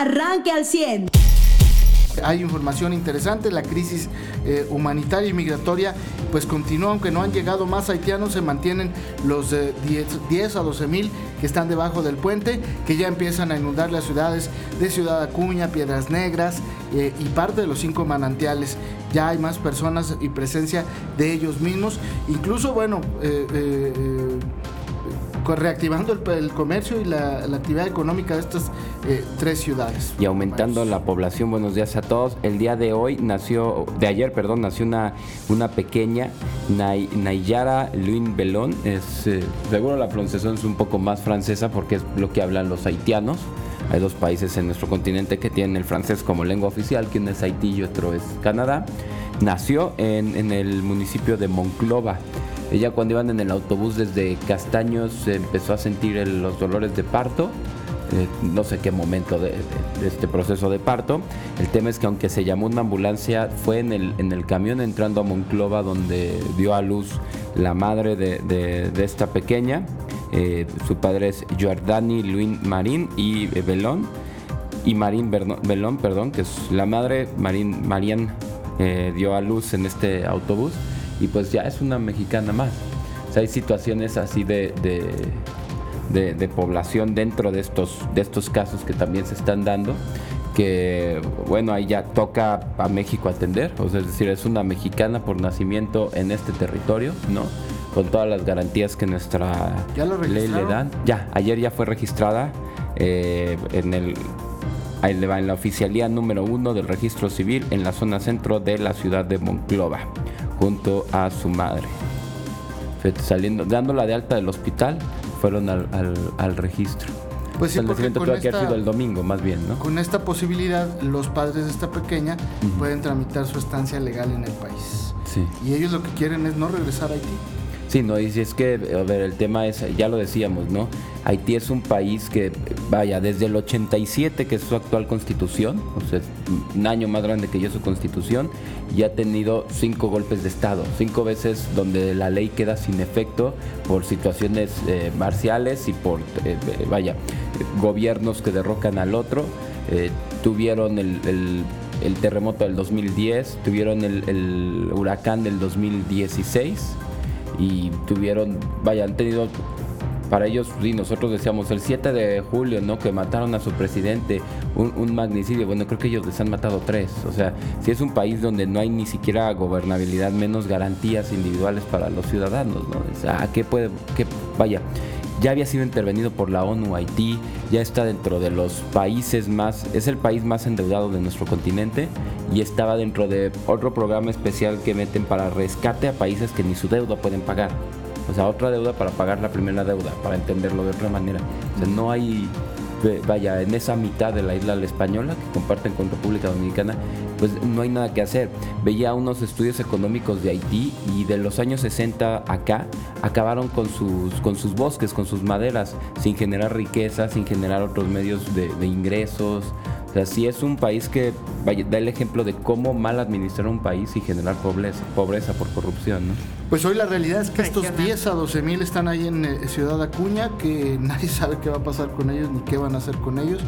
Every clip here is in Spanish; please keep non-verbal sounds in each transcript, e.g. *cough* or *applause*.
arranque al 100. Hay información interesante, la crisis eh, humanitaria y migratoria pues continúa, aunque no han llegado más haitianos, se mantienen los 10, a 12 mil que están debajo del puente, que ya empiezan a inundar las ciudades de Ciudad Acuña, Piedras Negras eh, y parte de los cinco manantiales. Ya hay más personas y presencia de ellos mismos. Incluso, bueno, eh, reactivando el, comercio y la, actividad económica de estas eh, tres ciudades. Y aumentando la población. Buenos días a todos. El día de hoy nació, de ayer, perdón, nació una, una pequeña Nayara Luin Belón. Es, eh, seguro la pronunciación es un poco más francesa porque es lo que hablan los haitianos. Hay dos países en nuestro continente que tienen el francés como lengua oficial, quien es Haití y otro es Canadá. Nació en, en el municipio de Monclova. Ella cuando iban en el autobús desde Castaños empezó a sentir los dolores de parto. Eh, no sé qué momento de, este proceso de parto. El tema es que aunque se llamó una ambulancia, fue en el, en el camión entrando a Monclova donde dio a luz la madre de, esta pequeña. Eh, su padre es Giordani Luin Marín y Belón. Y Marín Belón, perdón, que es la madre, Marín, eh, dio a luz en este autobús y pues ya es una mexicana más. O sea, hay situaciones así de, de, población dentro de estos, de estos casos que también se están dando que bueno, ahí ya toca a México atender, o sea, es decir, es una mexicana por nacimiento en este territorio, ¿no? Con todas las garantías que nuestra ley le dan. Ya, ayer ya fue registrada eh, en el en la oficialía número uno del registro civil en la zona centro de la ciudad de Monclova junto a su madre. Saliendo, dándola de alta del hospital, fueron al, registro. Pues sí, el con esta, sido el domingo, más bien, ¿no? Con esta posibilidad, los padres de esta pequeña pueden tramitar su estancia legal en el país. Sí. Y ellos lo que quieren es no regresar a Haití. Sí, no, y si es que, a ver, el tema es, ya lo decíamos, ¿no? Haití es un país que, vaya, desde el 87, que es su actual constitución, o sea, un año más grande que yo su constitución, y ha tenido cinco golpes de Estado, cinco veces donde la ley queda sin efecto por situaciones eh, marciales y por, eh, vaya, gobiernos que derrocan al otro. Eh, tuvieron el, terremoto del 2010, tuvieron el, el huracán del 2016 y tuvieron, vaya, han tenido para ellos, sí, nosotros decíamos el 7 de julio, ¿no? Que mataron a su presidente, un, magnicidio. Bueno, creo que ellos les han matado tres. O sea, si es un país donde no hay ni siquiera gobernabilidad, menos garantías individuales para los ciudadanos, ¿no? O sea, ¿a qué puede, qué, vaya? Ya había sido intervenido por la ONU, Haití, ya está dentro de los países más, es el país más endeudado de nuestro continente y estaba dentro de otro programa especial que meten para rescate a países que ni su deuda pueden pagar. O sea, otra deuda para pagar la primera deuda, para entenderlo de otra manera. O sea, no hay, vaya, en esa mitad de la isla española que comparten con República Dominicana, pues no hay nada que hacer. Veía unos estudios económicos de Haití y de los años 60 acá acabaron con sus, con sus bosques, con sus maderas, sin generar riqueza, sin generar otros medios de, ingresos sea, sí es un país que da el ejemplo de cómo mal administrar un país y generar pobreza, pobreza por corrupción, ¿no? Pues hoy la realidad es que estos 10 a 12 mil están ahí en eh, Ciudad Acuña, que *laughs* nadie sabe qué va a pasar con ellos ni qué van a hacer con ellos.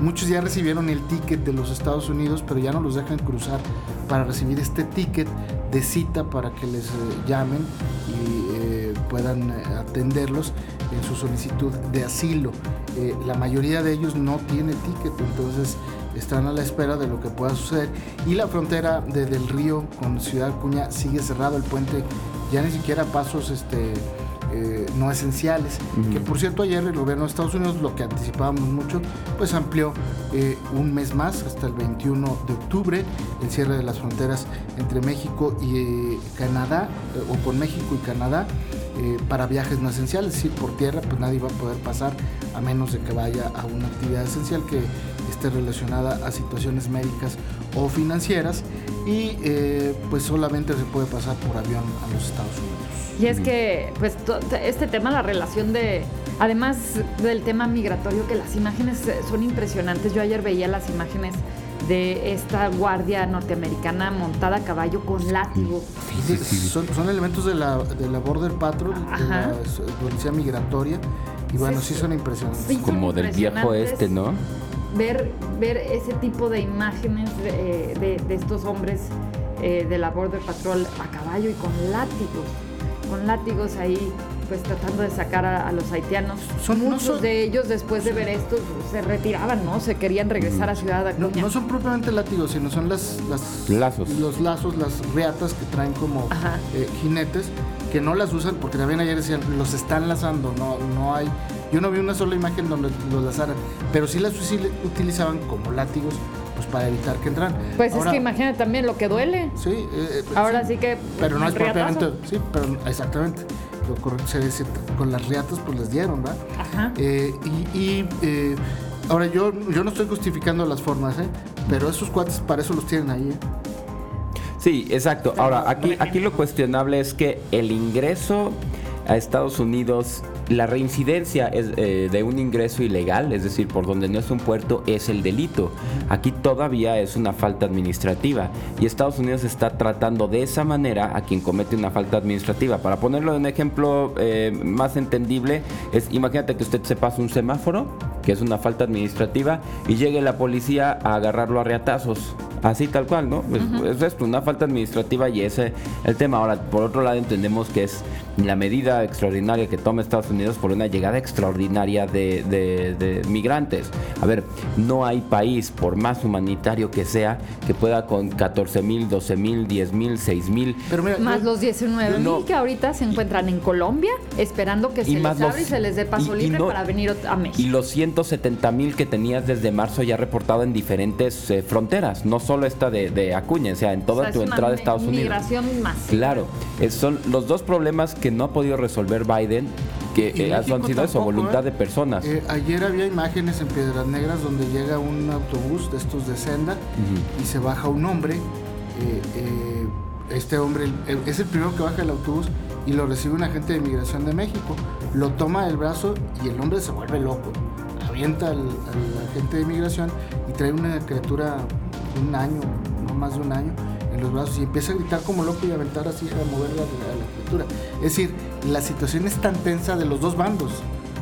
Muchos ya recibieron el ticket de los Estados Unidos, pero ya no los dejan cruzar para recibir este ticket de cita para que les eh, llamen y eh, puedan atenderlos en su solicitud de asilo. la mayoría de ellos no tiene ticket, entonces están a la espera de lo que pueda suceder. Y la frontera de Del Río con Ciudad Acuña sigue cerrado, el puente ya ni siquiera pasos este, eh, no esenciales. Que por cierto ayer el gobierno de Estados Unidos, lo que anticipábamos mucho, pues amplió eh, un mes más hasta el 21 de octubre el cierre de las fronteras entre México y eh, Canadá, o con México y Canadá. para viajes no esenciales, es decir, por tierra, pues nadie va a poder pasar a menos de que vaya a una actividad esencial que esté relacionada a situaciones médicas o financieras y eh, pues solamente se puede pasar por avión a los Estados Unidos. Y es que pues este tema, la relación de, además del tema migratorio, que las imágenes eh, son impresionantes. Yo ayer veía las imágenes de esta guardia norteamericana montada a caballo con látigo. son, elementos de la, de la Border Patrol, de la policía migratoria, y bueno, sí, son impresionantes. Como del viejo este, ¿no? Ver, ver ese tipo de imágenes de, estos hombres eh, de la Border Patrol a caballo y con látigos, con látigos ahí pues tratando de sacar a, los haitianos. Son, Muchos de ellos después de ver esto se retiraban, ¿no? Se querían regresar a Ciudad Acuña. No, son propiamente látigos, sino son las, las lazos. los lazos, las reatas que traen como eh, jinetes que no las usan porque también ayer decían los están lazando, no, no hay. Yo no vi una sola imagen donde los lazaran, pero sí las utilizaban como látigos pues para evitar que entran. Pues es que imagínate también lo que duele. Sí. Eh, eh, Ahora sí, que. Pero no es propiamente. Sí, pero exactamente. Lo correcto se dice, con las riatas pues les dieron, ¿verdad? Ajá. Eh, y, ahora yo, yo no estoy justificando las formas, ¿eh? Pero esos cuates para eso los tienen ahí, ¿eh? Sí, exacto. Ahora, aquí, aquí lo cuestionable es que el ingreso a Estados Unidos la reincidencia es, eh, de un ingreso ilegal, es decir, por donde no es un puerto, es el delito. Aquí todavía es una falta administrativa y Estados Unidos está tratando de esa manera a quien comete una falta administrativa. Para ponerlo en un ejemplo eh, más entendible, es imagínate que usted se pasa un semáforo, que es una falta administrativa, y llegue la policía a agarrarlo a reatazos. Así tal cual, ¿no? Es, esto, una falta administrativa y ese el tema. Ahora, por otro lado, entendemos que es la medida extraordinaria que toma Estados Unidos por una llegada extraordinaria de, migrantes. A ver, no hay país, por más humanitario que sea, que pueda con 14 mil, 12 mil, 10 mil, 6 mil. Más los 19 mil que ahorita se encuentran en Colombia esperando que se les abra y se les dé paso libre para venir a México. Y los 170 mil que tenías desde marzo ya reportado en diferentes eh, fronteras, no solo esta de, Acuña, o sea, en toda tu entrada a Estados Unidos. Migración más. Claro, son los dos problemas que no ha podido resolver Biden que eh, han sido eso, voluntad de personas. Eh, ayer había imágenes en Piedras Negras donde llega un autobús de estos de senda y se baja un hombre. Eh, este hombre es el primero que baja el autobús y lo recibe un agente de inmigración de México. Lo toma del brazo y el hombre se vuelve loco. Avienta al, agente de inmigración y trae una criatura un año, no más de un año, en los brazos y empieza a gritar como loco y a aventar así, a mover la, la, criatura. Es decir, la situación es tan tensa de los dos bandos.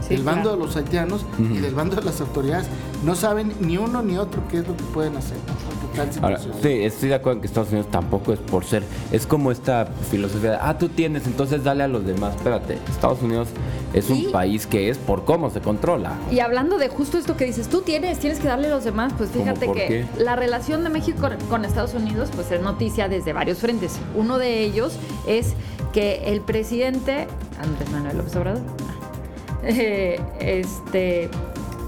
Del bando de los haitianos y del bando de las autoridades. No saben ni uno ni otro qué es lo que pueden hacer. Ahora, sí, estoy de acuerdo en que Estados Unidos tampoco es por ser. Es como esta filosofía de, ah, tú tienes, entonces dale a los demás. Espérate, Estados Unidos es un país que es por cómo se controla. Y hablando de justo esto que dices, tú tienes, tienes que darle a los demás, pues fíjate que la relación de México con Estados Unidos, pues es noticia desde varios frentes. Uno de ellos es que el presidente, Andrés Manuel López Obrador, eh, *laughs* este,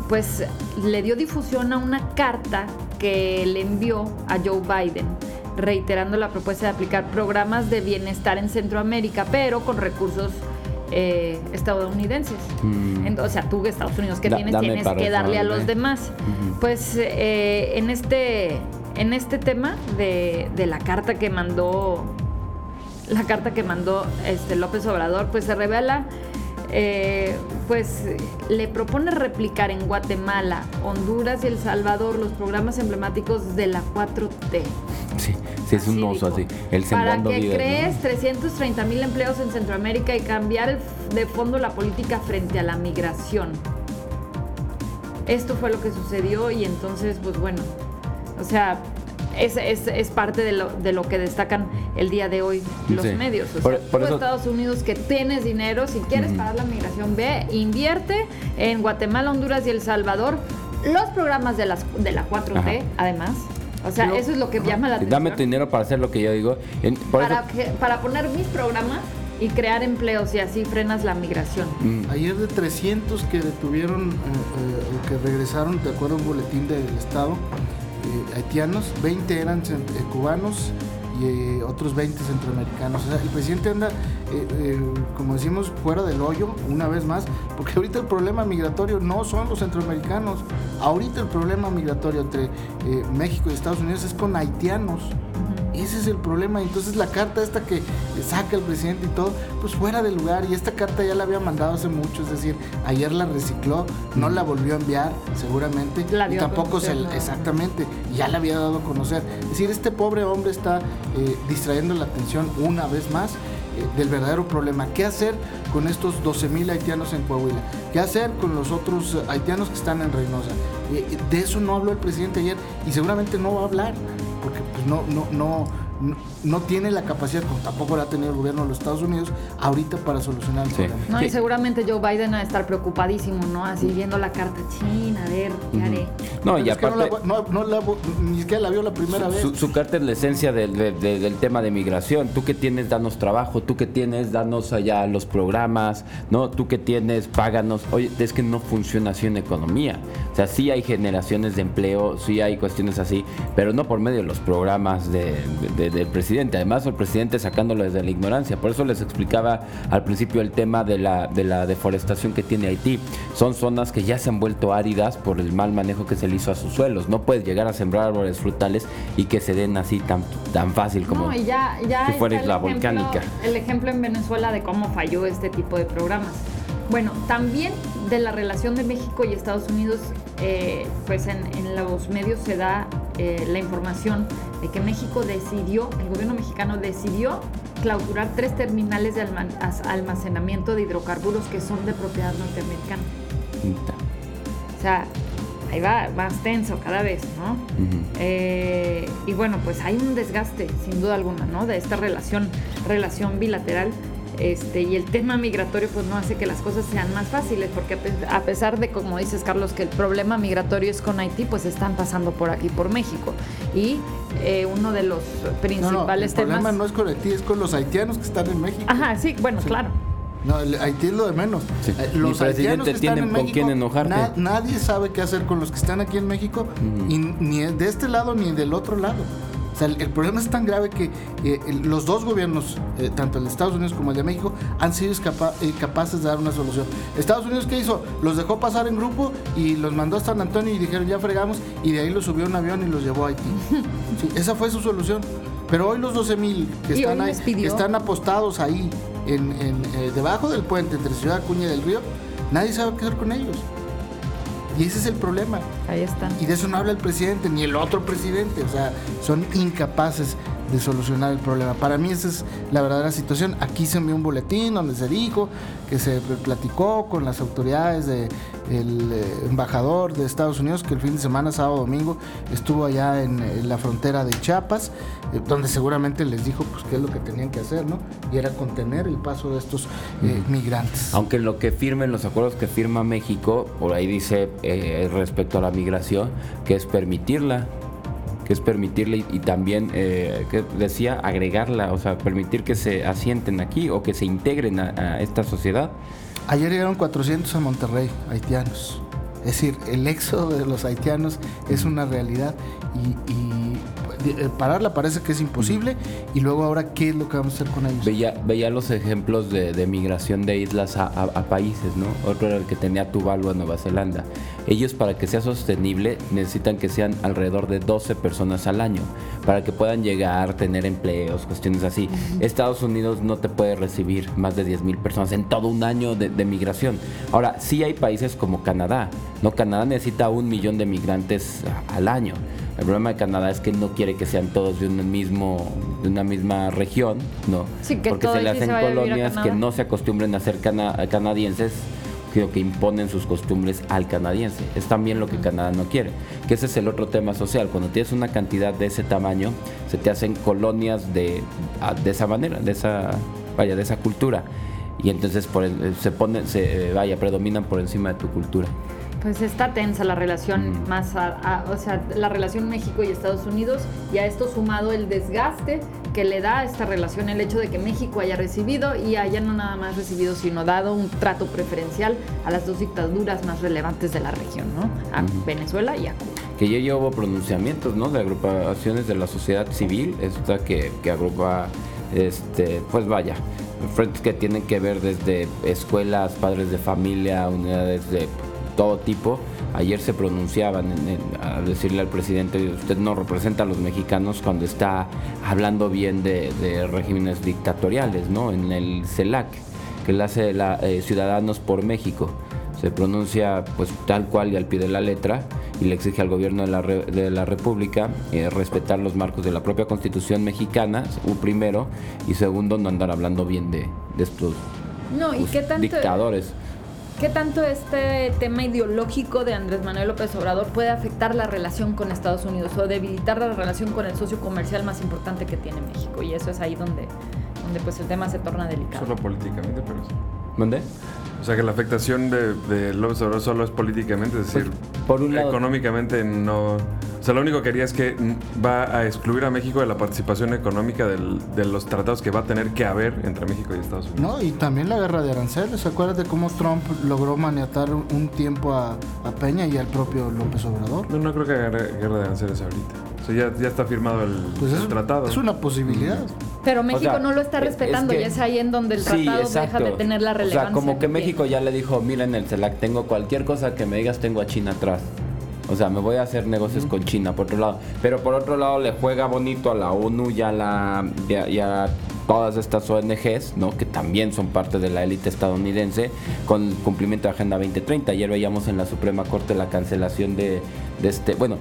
pues le dio difusión a una carta que le envió a Joe Biden reiterando la propuesta de aplicar programas de bienestar en Centroamérica, pero con recursos eh, estadounidenses. Mm. o sea, tú, Estados Unidos, que tienes, tienes que darle a los demás. Pues eh, en, este, en este tema de, de, la carta que mandó, la carta que mandó este López Obrador, pues se revela eh, pues le propone replicar en Guatemala, Honduras y El Salvador los programas emblemáticos de la 4T. Sí, sí es un oso así. El Para que crees 330 mil empleos en Centroamérica y cambiar de fondo la política frente a la migración. Esto fue lo que sucedió y entonces, pues bueno, o sea, es, es, es parte de lo, de lo, que destacan el día de hoy los medios. O sea, por, Estados Unidos que tienes dinero, si quieres parar la migración, ve, invierte en Guatemala, Honduras y El Salvador los programas de, las, de la 4T, además. O sea, eso es lo que llama la atención. Dame dinero para hacer lo que yo digo. para, para poner mis programas y crear empleos y así frenas la migración. Mm. Ayer de 300 que detuvieron, eh, eh, que regresaron, de acuerdo a un boletín del Estado, haitianos, 20 eran eh, cubanos y eh, otros 20 centroamericanos. O sea, el presidente anda, como decimos, fuera del hoyo una vez más, porque ahorita el problema migratorio no son los centroamericanos, ahorita el problema migratorio entre México y Estados Unidos es con haitianos. Ese es el problema. Entonces la carta esta que saca el presidente y todo, pues fuera de lugar. Y esta carta ya la había mandado hace mucho, es decir, ayer la recicló, no la volvió a enviar seguramente. y tampoco se... Exactamente, ya la había dado a conocer. Es decir, este pobre hombre está eh, distrayendo la atención una vez más del verdadero problema. ¿Qué hacer con estos 12 mil haitianos en Coahuila? ¿Qué hacer con los otros haitianos que están en Reynosa? de eso no habló el presidente ayer y seguramente no va a hablar, porque pues no, no, no no, tiene la capacidad, como tampoco la ha tenido el gobierno de los Estados Unidos, ahorita para solucionar el problema. No, y seguramente Joe Biden va a estar preocupadísimo, ¿no? Así viendo la carta china, a ver, ¿qué haré? No, y aparte... No, la, ni siquiera la vio la primera vez. Su, carta es la esencia del, tema de migración. Tú que tienes, danos trabajo. Tú que tienes, danos allá los programas. ¿no? Tú que tienes, páganos. Oye, es que no funciona así en economía. O sea, sí hay generaciones de empleo, sí hay cuestiones así, pero no por medio de los programas de del presidente. Además, el presidente sacándolo desde la ignorancia. Por eso les explicaba al principio el tema de la, de la deforestación que tiene Haití. Son zonas que ya se han vuelto áridas por el mal manejo que se le hizo a sus suelos. No puedes llegar a sembrar árboles frutales y que se den así tan, tan fácil como si fuera la volcánica. El ejemplo en Venezuela de cómo falló este tipo de programas. Bueno, también de la relación de México y Estados Unidos, eh, pues en, los medios se da eh, la información de que México decidió, el gobierno mexicano decidió clausurar tres terminales de almacenamiento de hidrocarburos que son de propiedad norteamericana. O sea, ahí va más tenso cada vez, ¿no? Eh, y bueno, pues hay un desgaste, sin duda alguna, ¿no? De esta relación, relación bilateral este, y el tema migratorio pues no hace que las cosas sean más fáciles, porque a pesar de, como dices Carlos, que el problema migratorio es con Haití, pues están pasando por aquí, por México. Y eh, uno de los principales temas... El problema no es con Haití, es con los haitianos que están en México. Ajá, sí, bueno, claro. No, Haití es lo de menos. Eh, los haitianos que están en México, nadie sabe qué hacer con los que están aquí en México, y ni de este lado ni del otro lado. O sea, el, problema es tan grave que eh, los dos gobiernos, eh, tanto el de Estados Unidos como el de México, han sido eh, capaces de dar una solución. Estados Unidos, ¿qué hizo? Los dejó pasar en grupo y los mandó a San Antonio y dijeron, ya fregamos, y de ahí los subió a un avión y los llevó a Haití. *laughs* esa fue su solución. Pero hoy los 12 mil que, están que están apostados ahí, en, debajo del puente entre Ciudad Acuña y del Río, nadie sabe qué hacer con ellos. Y ese es el problema. Ahí está. Y de eso no habla el presidente, ni el otro presidente. O sea, son incapaces de solucionar el problema. Para mí esa es la verdadera situación. Aquí se envió un boletín donde se dijo que se platicó con las autoridades del eh, embajador de Estados Unidos que el fin de semana, sábado, domingo, estuvo allá en, la frontera de Chiapas, eh, donde seguramente les dijo pues qué es lo que tenían que hacer, ¿no? Y era contener el paso de estos eh, migrantes. Aunque lo que firmen los acuerdos que firma México, por ahí dice respecto a la migración, que es permitirla que es permitirle y, también, eh, decía, agregarla, o sea, permitir que se asienten aquí o que se integren a, esta sociedad. Ayer llegaron 400 a Monterrey, haitianos. Es decir, el éxodo de los haitianos es una realidad y eh, pararla parece que es imposible y luego ahora qué es lo que vamos a hacer con ellos. Veía, veía los ejemplos de, migración de islas a, países, ¿no? Otro era el que tenía Tuvalu a Nueva Zelanda. Ellos para que sea sostenible necesitan que sean alrededor de 12 personas al año para que puedan llegar, tener empleos, cuestiones así. Estados Unidos no te puede recibir más de 10 mil personas en todo un año de, de migración. Ahora, sí hay países como Canadá, ¿no? Canadá necesita un millón de migrantes al año. El problema de Canadá es que no quiere que sean todos de un mismo, de una misma región, ¿no? Porque se le hacen colonias que no se acostumbren a ser canadienses, sino que imponen sus costumbres al canadiense. Es también lo que Canadá no quiere. Que ese es el otro tema social. Cuando tienes una cantidad de ese tamaño, se te hacen colonias de, de esa manera, de esa, vaya, de esa cultura. Y entonces por, se ponen, se, vaya, predominan por encima de tu cultura. Pues está tensa la relación más, o sea, la relación México y Estados Unidos y a esto sumado el desgaste que le da a esta relación el hecho de que México haya recibido y haya no nada más recibido, sino dado un trato preferencial a las dos dictaduras más relevantes de la región, ¿no? A Venezuela y a Cuba. Que ya, hubo pronunciamientos, ¿no? De agrupaciones de la sociedad civil, esta que, que agrupa, este, pues vaya, frentes que tienen que ver desde escuelas, padres de familia, unidades de todo tipo. Ayer se pronunciaban a decirle al presidente, usted no representa a los mexicanos cuando está hablando bien de, regímenes dictatoriales, ¿no? En el CELAC, que le hace la, eh, Ciudadanos por México. se pronuncia pues tal cual y al pie de la letra y le exige al gobierno de la, de la República eh, respetar los marcos de la propia Constitución mexicana, primero, y segundo, no andar hablando bien de, estos no, ¿y pues, qué tanto, dictadores. ¿Qué tanto este tema ideológico de Andrés Manuel López Obrador puede afectar la relación con Estados Unidos o debilitar la relación con el socio comercial más importante que tiene México? Y eso es ahí donde, donde pues el tema se torna delicado. Solo políticamente, pero sí. ¿Dónde? O sea que la afectación de, de López Obrador solo es políticamente, es decir, por un lado, económicamente no... O sea, lo único que haría es que va a excluir a México de la participación económica de los tratados que va a tener que haber entre México y Estados Unidos. No, y también la guerra de aranceles. ¿Se acuerdas de cómo Trump logró maniatar un tiempo a, Peña y al propio López Obrador? No, no creo que haya guerra de aranceles ahorita. O sea, ya, ya está firmado el, pues tratado. Es una posibilidad. Pero México no lo está respetando y es ahí en donde el tratado deja de tener la relevancia. O sea, como que México ya le dijo, mira en el CELAC, tengo cualquier cosa que me digas, tengo a China atrás. O sea, me voy a hacer negocios con China, por otro lado. Pero por otro lado le juega bonito a la ONU y a, la, y a, todas estas ONGs, ¿no? que también son parte de la élite estadounidense, con cumplimiento de Agenda 2030. Ayer veíamos en la Suprema Corte la cancelación de, de este... Bueno,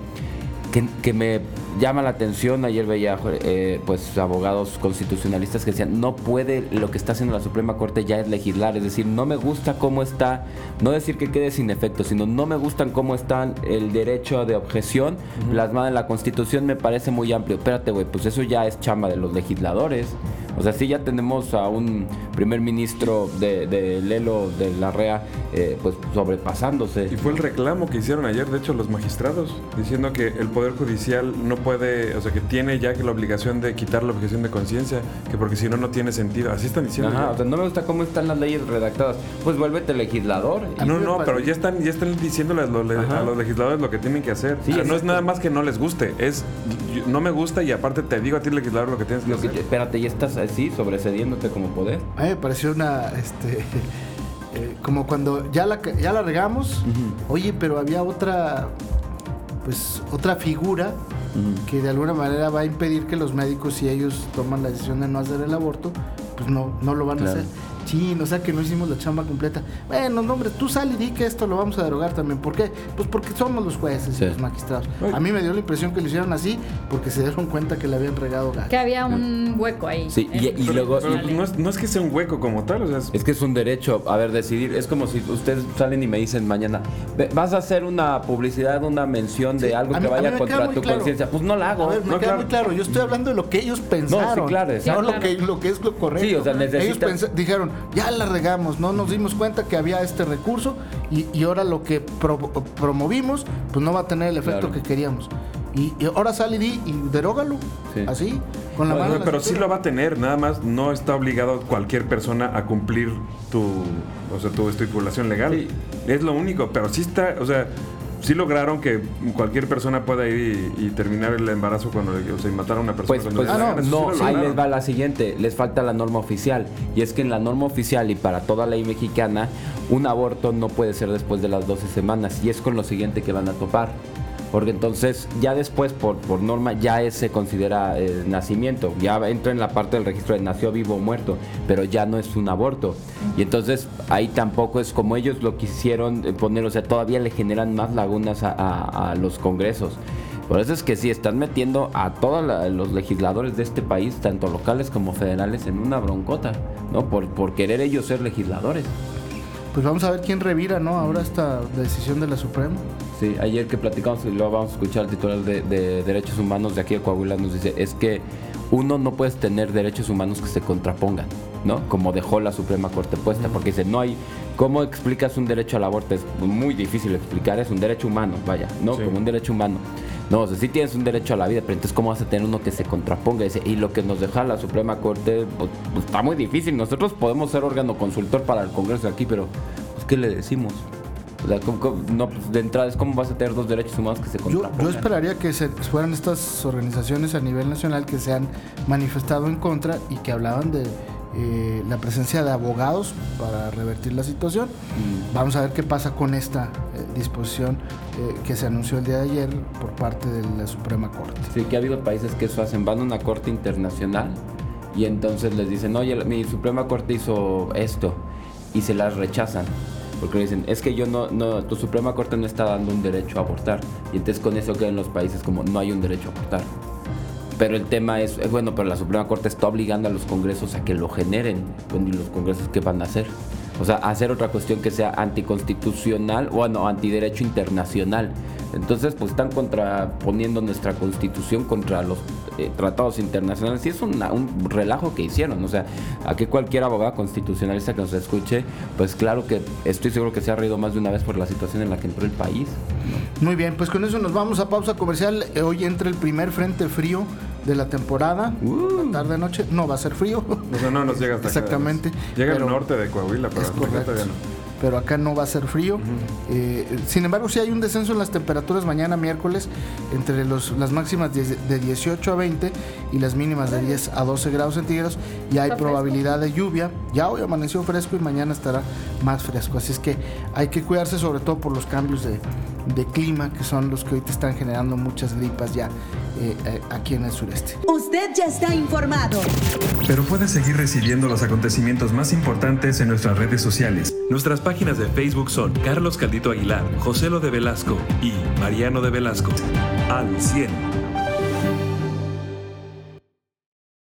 que, me llama la atención, ayer veía eh, pues abogados constitucionalistas que decían, no puede, lo que está haciendo la Suprema Corte ya es legislar, es decir, no me gusta cómo está, no decir que quede sin efecto, sino no me gustan cómo está el derecho de objeción plasmado en la Constitución, me parece muy amplio. Espérate, güey, pues eso ya es chamba de los legisladores. O sea, sí ya tenemos a un primer ministro de, de Lelo de la REA eh, pues sobrepasándose. Y fue el reclamo que hicieron ayer, de hecho, los magistrados, diciendo que el Poder Judicial no puede, o sea, que tiene ya que la obligación de quitar la objeción de conciencia, que porque si no, no tiene sentido. Así están diciendo. Ajá, o sea, no me gusta cómo están las leyes redactadas. Pues vuélvete legislador. no, no, pero ya están, ya están diciéndole a los, legisladores lo que tienen que hacer. Sí, no es nada más que no les guste, es no me gusta y aparte te digo a ti legislador lo que tienes que hacer. espérate, ya estás así, sobrecediéndote como poder. A mí me pareció una, este, *laughs* eh, como cuando ya la, ya la regamos, oye, pero había otra, pues, otra figura que de alguna manera va a impedir que los médicos, si ellos toman la decisión de no hacer el aborto, pues no, no lo van a hacer. Sí, o sea que no hicimos la chamba completa. Bueno, no, hombre, tú sal y di que esto lo vamos a derogar también. ¿Por qué? Pues porque somos los jueces y los magistrados. A mí me dio la impresión que lo hicieron así porque se dieron cuenta que le habían regado gato. Que había un hueco ahí. Sí, y, luego... no, es, que sea un hueco como tal, o sea... Es... que es un derecho, a ver, decidir. Es como si ustedes salen y me dicen mañana, vas a hacer una publicidad, una mención de algo que vaya contra tu conciencia. Pues no la hago. A ver, me queda muy claro. Yo estoy hablando de lo que ellos pensaron. No, sí, claro. No lo, que, lo que es lo correcto. Sí, o sea. Ellos dijeron, ya la regamos, no nos dimos cuenta que había este recurso y, ahora lo que promovimos pues no va a tener el efecto que queríamos. Y, ahora sale y, y derógalo, así, con la mano. Pero sí lo va a tener, nada más no está obligado cualquier persona a cumplir tu, o sea, tu estipulación legal. Es lo único, pero sí está, o sea, sí lograron que cualquier persona pueda ir y, terminar el embarazo cuando o sea, matar a una persona. Pues, pues no, no, ahí les va la siguiente, les falta la norma oficial. Y es que en la norma oficial y para toda ley mexicana, un aborto no puede ser después de las 12 semanas. Y es con lo siguiente que van a topar porque entonces ya después por, por norma ya se considera eh, nacimiento, ya entra en la parte del registro de nació vivo o muerto, pero ya no es un aborto. Y entonces ahí tampoco es como ellos lo quisieron poner, o sea, todavía le generan más lagunas a, los congresos. Por eso es que sí, están metiendo a todos los legisladores de este país, tanto locales como federales, en una broncota, ¿no? Por, por querer ellos ser legisladores. Pues vamos a ver quién revira, ¿no? Ahora esta decisión de la Suprema. Sí, ayer que platicamos y luego vamos a escuchar al titular de, Derechos Humanos de aquí de Coahuila nos dice, es que uno no puede tener derechos humanos que se contrapongan, ¿no? Como dejó la Suprema Corte puesta, porque dice, no hay, ¿cómo explicas un derecho al aborto? Es muy difícil explicar, es un derecho humano, vaya, ¿no? Como un derecho humano. No, o sea, sí tienes un derecho a la vida, pero entonces ¿cómo vas a tener uno que se contraponga? Y lo que nos deja la Suprema Corte, pues, pues, está muy difícil. Nosotros podemos ser órgano consultor para el Congreso aquí, pero pues, ¿qué le decimos? No, de entrada es cómo vas a tener dos derechos humanos que se contrapongan. Yo, esperaría que se, fueran estas organizaciones a nivel nacional que se han manifestado en contra y que hablaban de eh, la presencia de abogados para revertir la situación. Mm. Vamos a ver qué pasa con esta eh, disposición eh, que se anunció el día de ayer por parte de la Suprema Corte. Sí, que ha habido países que eso hacen, van a una corte internacional y entonces les dicen, oye, mi Suprema Corte hizo esto y se las rechazan porque dicen, es que yo no, no, tu Suprema Corte no está dando un derecho a abortar. Y entonces con eso quedan los países como no hay un derecho a abortar. Pero el tema es, eh, bueno, pero la Suprema Corte está obligando a los congresos a que lo generen. Bueno, ¿y los congresos qué van a hacer? O sea, hacer otra cuestión que sea anticonstitucional, o bueno, antiderecho internacional. Entonces, pues están contraponiendo nuestra constitución contra los eh, tratados internacionales. Y es un relajo que hicieron. O sea, a que cualquier abogado constitucionalista que nos escuche, pues claro que estoy seguro que se ha reído más de una vez por la situación en la que entró el país. Muy bien, pues con eso nos vamos a pausa comercial. Eh, hoy entra el primer frente frío de la temporada, uh. tarde noche, no va a ser frío. O sea, no nos llega hasta Exactamente. llega al norte de Coahuila, pero todavía no pero acá no va a ser frío. Eh, sin embargo, sí hay un descenso en las temperaturas mañana miércoles entre los, las máximas de 18 a 20 y las mínimas de 10 a 12 grados centígrados. Y hay probabilidad de lluvia. Ya hoy amaneció fresco y mañana estará más fresco. Así es que hay que cuidarse sobre todo por los cambios de, de clima que son los que hoy te están generando muchas gripas ya eh, eh, aquí en el sureste. Usted ya está informado. Pero puede seguir recibiendo los acontecimientos más importantes en nuestras redes sociales. Nuestras páginas de Facebook son Carlos Caldito Aguilar, José Lo de Velasco y Mariano de Velasco. Al 100.